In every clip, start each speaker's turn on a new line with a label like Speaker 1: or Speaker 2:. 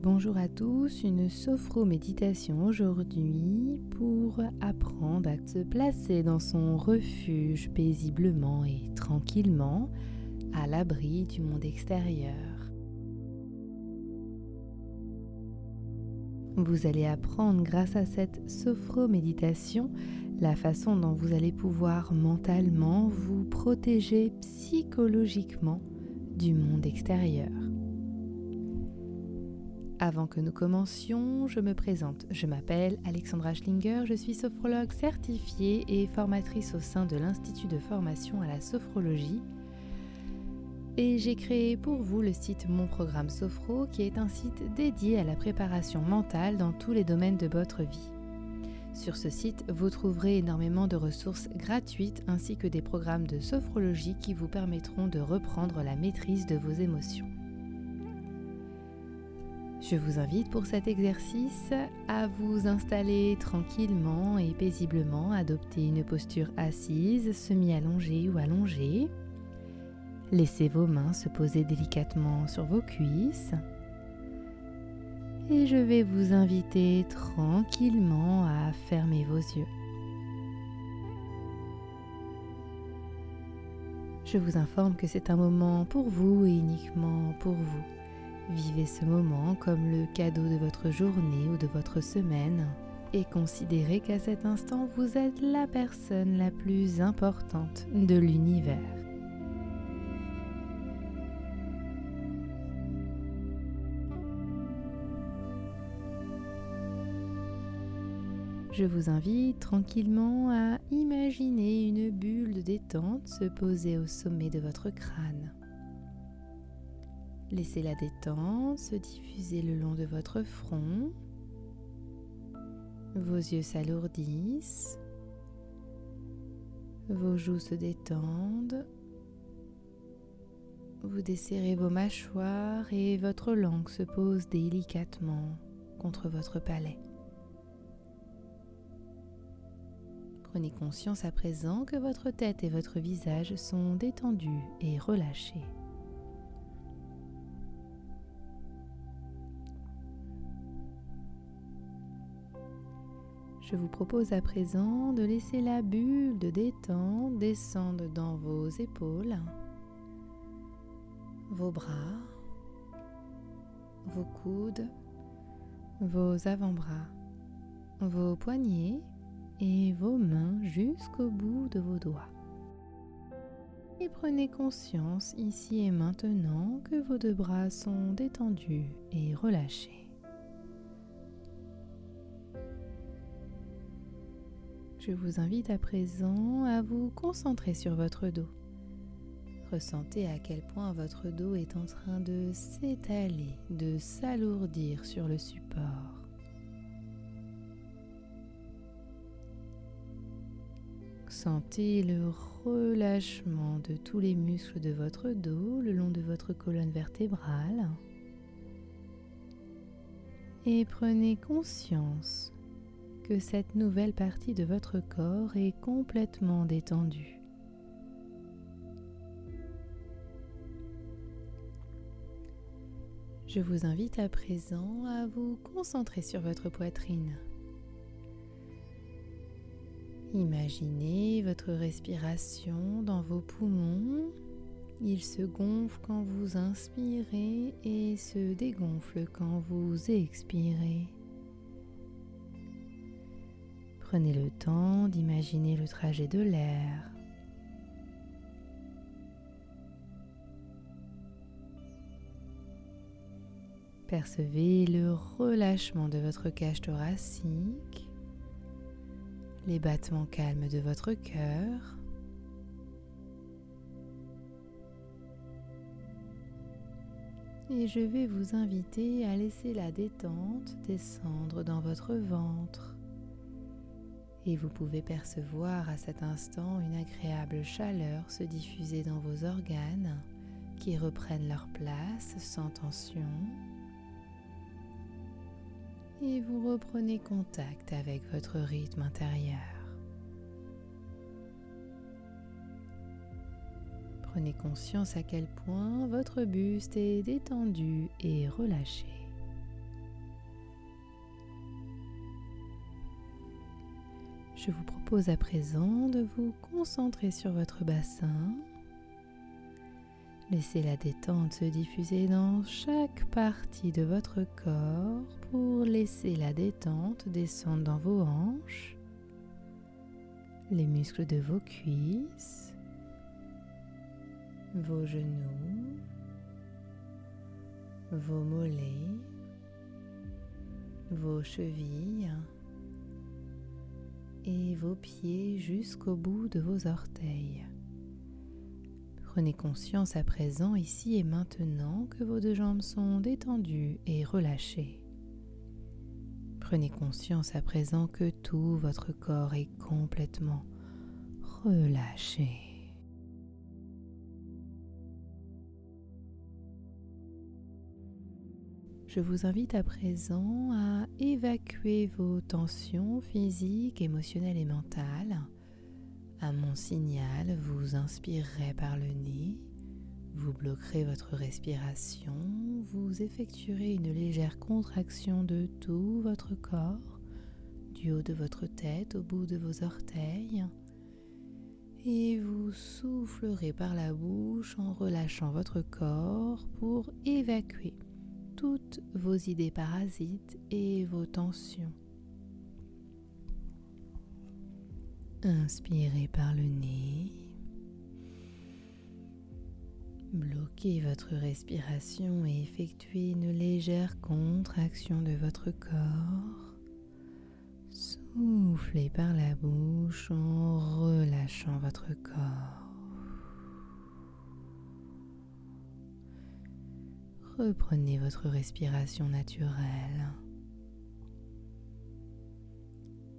Speaker 1: Bonjour à tous, une sophro-méditation aujourd'hui pour apprendre à se placer dans son refuge paisiblement et tranquillement à l'abri du monde extérieur. Vous allez apprendre grâce à cette sophro-méditation la façon dont vous allez pouvoir mentalement vous protéger psychologiquement du monde extérieur. Avant que nous commencions, je me présente. Je m'appelle Alexandra Schlinger, je suis sophrologue certifiée et formatrice au sein de l'Institut de formation à la sophrologie. Et j'ai créé pour vous le site Mon Programme Sophro, qui est un site dédié à la préparation mentale dans tous les domaines de votre vie. Sur ce site, vous trouverez énormément de ressources gratuites ainsi que des programmes de sophrologie qui vous permettront de reprendre la maîtrise de vos émotions. Je vous invite pour cet exercice à vous installer tranquillement et paisiblement, adopter une posture assise, semi-allongée ou allongée. Laissez vos mains se poser délicatement sur vos cuisses. Et je vais vous inviter tranquillement à fermer vos yeux. Je vous informe que c'est un moment pour vous et uniquement pour vous. Vivez ce moment comme le cadeau de votre journée ou de votre semaine et considérez qu'à cet instant vous êtes la personne la plus importante de l'univers. Je vous invite tranquillement à imaginer une bulle de détente se poser au sommet de votre crâne. Laissez la détente se diffuser le long de votre front. Vos yeux s'alourdissent. Vos joues se détendent. Vous desserrez vos mâchoires et votre langue se pose délicatement contre votre palais. Prenez conscience à présent que votre tête et votre visage sont détendus et relâchés. Je vous propose à présent de laisser la bulle de détente descendre dans vos épaules, vos bras, vos coudes, vos avant-bras, vos poignets et vos mains jusqu'au bout de vos doigts. Et prenez conscience ici et maintenant que vos deux bras sont détendus et relâchés. Je vous invite à présent à vous concentrer sur votre dos. Ressentez à quel point votre dos est en train de s'étaler, de s'alourdir sur le support. Sentez le relâchement de tous les muscles de votre dos le long de votre colonne vertébrale. Et prenez conscience cette nouvelle partie de votre corps est complètement détendue. Je vous invite à présent à vous concentrer sur votre poitrine. Imaginez votre respiration dans vos poumons. Il se gonfle quand vous inspirez et se dégonfle quand vous expirez. Prenez le temps d'imaginer le trajet de l'air. Percevez le relâchement de votre cage thoracique, les battements calmes de votre cœur. Et je vais vous inviter à laisser la détente descendre dans votre ventre et vous pouvez percevoir à cet instant une agréable chaleur se diffuser dans vos organes qui reprennent leur place sans tension. Et vous reprenez contact avec votre rythme intérieur. Prenez conscience à quel point votre buste est détendu et relâché. Je vous propose à présent de vous concentrer sur votre bassin. Laissez la détente se diffuser dans chaque partie de votre corps pour laisser la détente descendre dans vos hanches, les muscles de vos cuisses, vos genoux, vos mollets, vos chevilles et vos pieds jusqu'au bout de vos orteils. Prenez conscience à présent, ici et maintenant, que vos deux jambes sont détendues et relâchées. Prenez conscience à présent que tout votre corps est complètement relâché. Je vous invite à présent à évacuer vos tensions physiques, émotionnelles et mentales. À mon signal, vous inspirerez par le nez, vous bloquerez votre respiration, vous effectuerez une légère contraction de tout votre corps, du haut de votre tête au bout de vos orteils, et vous soufflerez par la bouche en relâchant votre corps pour évacuer toutes vos idées parasites et vos tensions. Inspirez par le nez. Bloquez votre respiration et effectuez une légère contraction de votre corps. Soufflez par la bouche en relâchant votre corps. Reprenez votre respiration naturelle.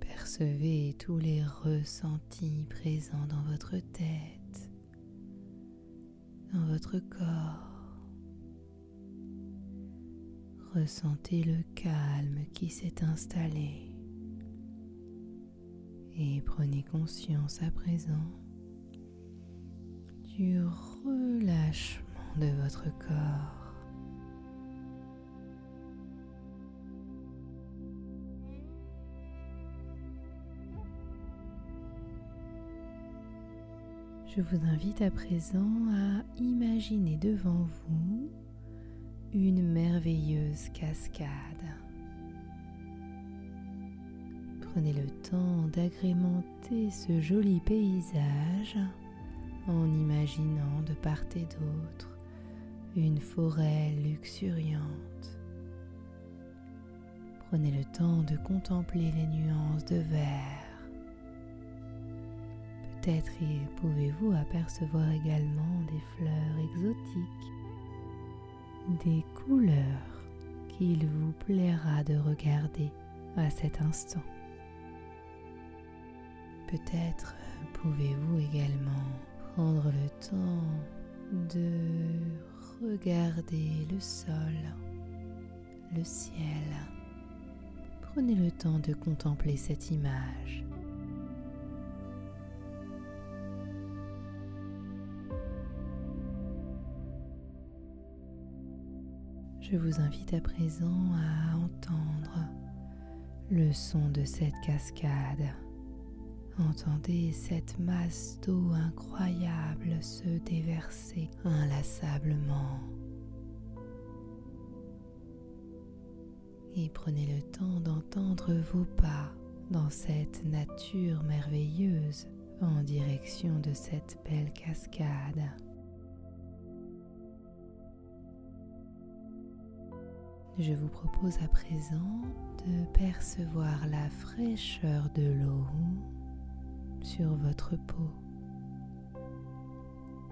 Speaker 1: Percevez tous les ressentis présents dans votre tête, dans votre corps. Ressentez le calme qui s'est installé et prenez conscience à présent du relâchement de votre corps. Je vous invite à présent à imaginer devant vous une merveilleuse cascade. Prenez le temps d'agrémenter ce joli paysage en imaginant de part et d'autre une forêt luxuriante. Prenez le temps de contempler les nuances de vert Peut-être pouvez-vous apercevoir également des fleurs exotiques, des couleurs qu'il vous plaira de regarder à cet instant. Peut-être pouvez-vous également prendre le temps de regarder le sol, le ciel. Prenez le temps de contempler cette image. Je vous invite à présent à entendre le son de cette cascade. Entendez cette masse d'eau incroyable se déverser inlassablement. Et prenez le temps d'entendre vos pas dans cette nature merveilleuse en direction de cette belle cascade. Je vous propose à présent de percevoir la fraîcheur de l'eau sur votre peau.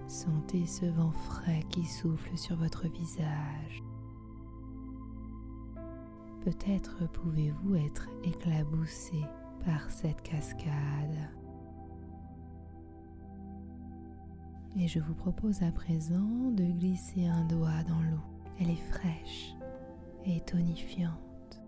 Speaker 1: Sentez ce vent frais qui souffle sur votre visage. Peut-être pouvez-vous être éclaboussé par cette cascade. Et je vous propose à présent de glisser un doigt dans l'eau. Elle est fraîche et tonifiante.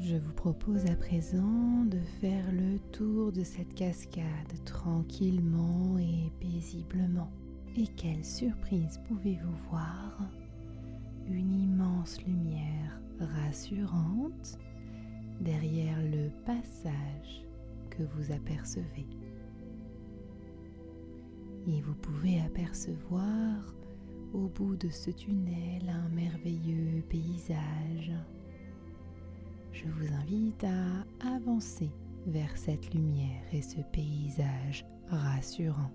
Speaker 1: Je vous propose à présent de faire le tour de cette cascade tranquillement et paisiblement. Et quelle surprise pouvez-vous voir? Une immense lumière rassurante derrière le passage que vous apercevez. Et vous pouvez apercevoir au bout de ce tunnel un merveilleux paysage. Je vous invite à avancer vers cette lumière et ce paysage rassurant.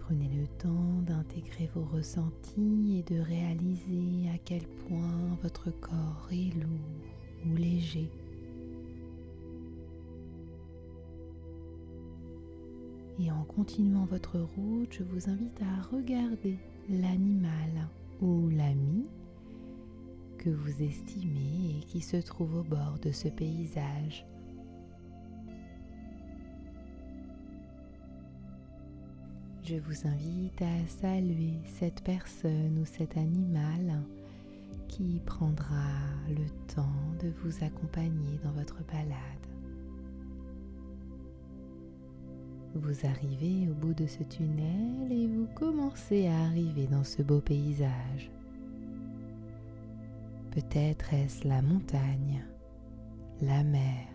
Speaker 1: Prenez le temps d'intégrer vos ressentis et de réaliser à quel point votre corps est lourd ou léger. Et en continuant votre route, je vous invite à regarder l'animal ou l'ami que vous estimez et qui se trouve au bord de ce paysage. je vous invite à saluer cette personne ou cet animal qui prendra le temps de vous accompagner dans votre balade. Vous arrivez au bout de ce tunnel et vous commencez à arriver dans ce beau paysage. Peut-être est-ce la montagne, la mer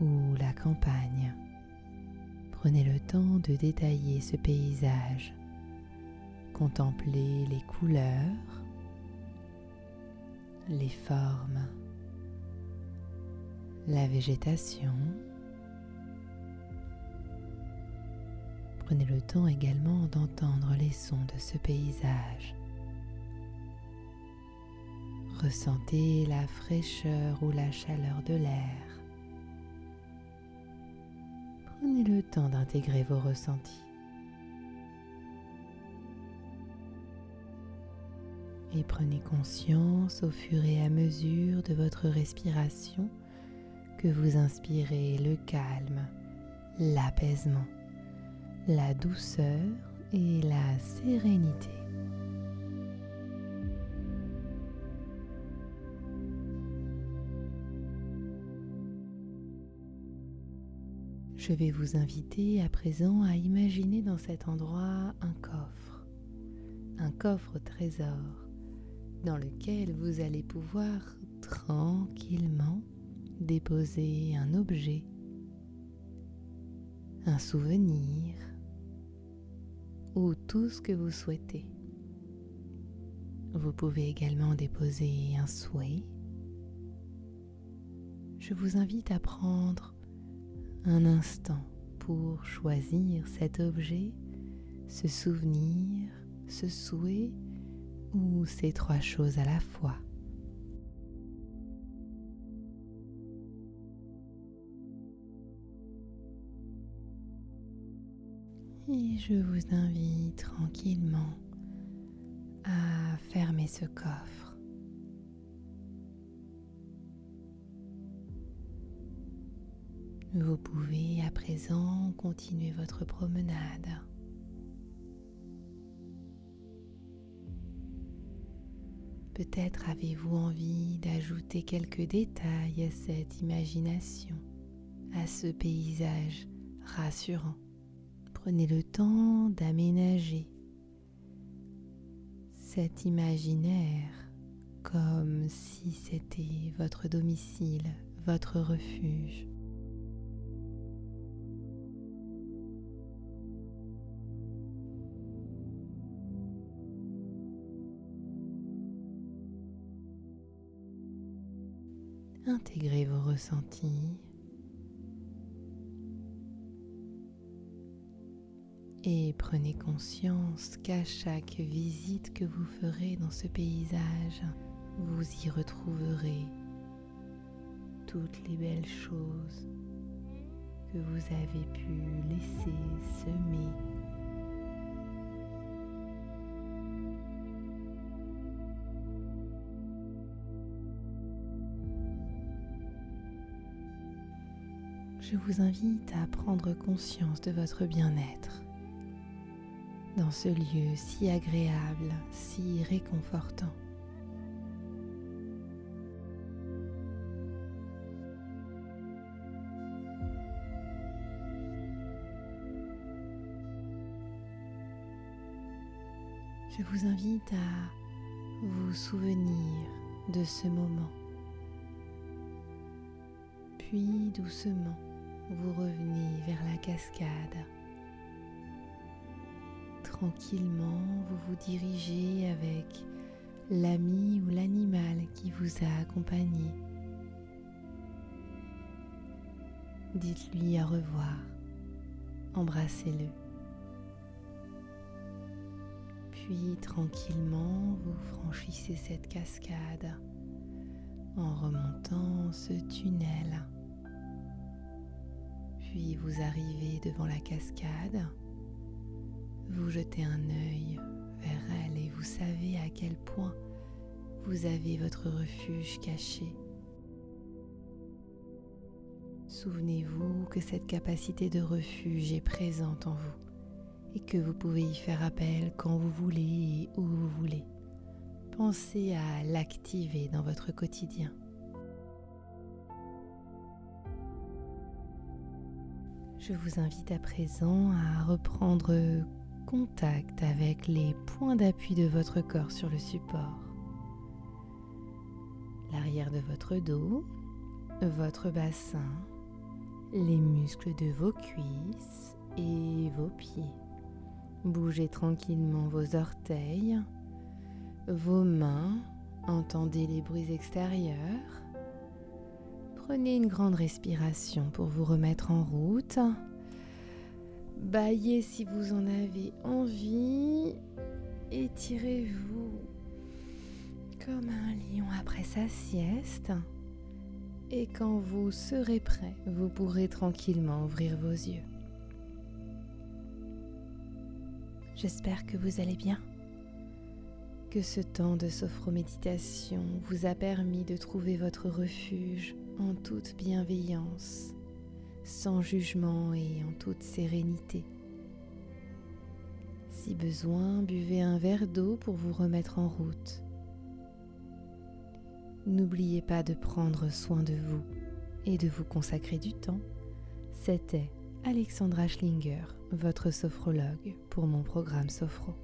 Speaker 1: ou la campagne. Prenez le temps de détailler ce paysage. Contemplez les couleurs, les formes, la végétation. Prenez le temps également d'entendre les sons de ce paysage. Ressentez la fraîcheur ou la chaleur de l'air. Prenez le temps d'intégrer vos ressentis. Et prenez conscience au fur et à mesure de votre respiration que vous inspirez le calme, l'apaisement, la douceur et la sérénité. Je vais vous inviter à présent à imaginer dans cet endroit un coffre, un coffre trésor dans lequel vous allez pouvoir tranquillement déposer un objet, un souvenir ou tout ce que vous souhaitez. Vous pouvez également déposer un souhait. Je vous invite à prendre un instant pour choisir cet objet, ce souvenir, ce souhait ou ces trois choses à la fois. Et je vous invite tranquillement à fermer ce coffre. Vous pouvez à présent continuer votre promenade. Peut-être avez-vous envie d'ajouter quelques détails à cette imagination, à ce paysage rassurant. Prenez le temps d'aménager cet imaginaire comme si c'était votre domicile, votre refuge. Intégrez vos ressentis et prenez conscience qu'à chaque visite que vous ferez dans ce paysage, vous y retrouverez toutes les belles choses que vous avez pu laisser semer. Je vous invite à prendre conscience de votre bien-être dans ce lieu si agréable, si réconfortant. Je vous invite à vous souvenir de ce moment. Puis doucement, vous revenez vers la cascade. Tranquillement, vous vous dirigez avec l'ami ou l'animal qui vous a accompagné. Dites-lui au revoir, embrassez-le. Puis tranquillement, vous franchissez cette cascade en remontant ce tunnel. Puis vous arrivez devant la cascade, vous jetez un œil vers elle et vous savez à quel point vous avez votre refuge caché. Souvenez-vous que cette capacité de refuge est présente en vous et que vous pouvez y faire appel quand vous voulez et où vous voulez. Pensez à l'activer dans votre quotidien. Je vous invite à présent à reprendre contact avec les points d'appui de votre corps sur le support. L'arrière de votre dos, votre bassin, les muscles de vos cuisses et vos pieds. Bougez tranquillement vos orteils, vos mains, entendez les bruits extérieurs. Prenez une grande respiration pour vous remettre en route. Baillez si vous en avez envie. Étirez-vous comme un lion après sa sieste. Et quand vous serez prêt, vous pourrez tranquillement ouvrir vos yeux. J'espère que vous allez bien, que ce temps de sophroméditation vous a permis de trouver votre refuge en toute bienveillance, sans jugement et en toute sérénité. Si besoin, buvez un verre d'eau pour vous remettre en route. N'oubliez pas de prendre soin de vous et de vous consacrer du temps. C'était Alexandra Schlinger, votre sophrologue pour mon programme Sophro.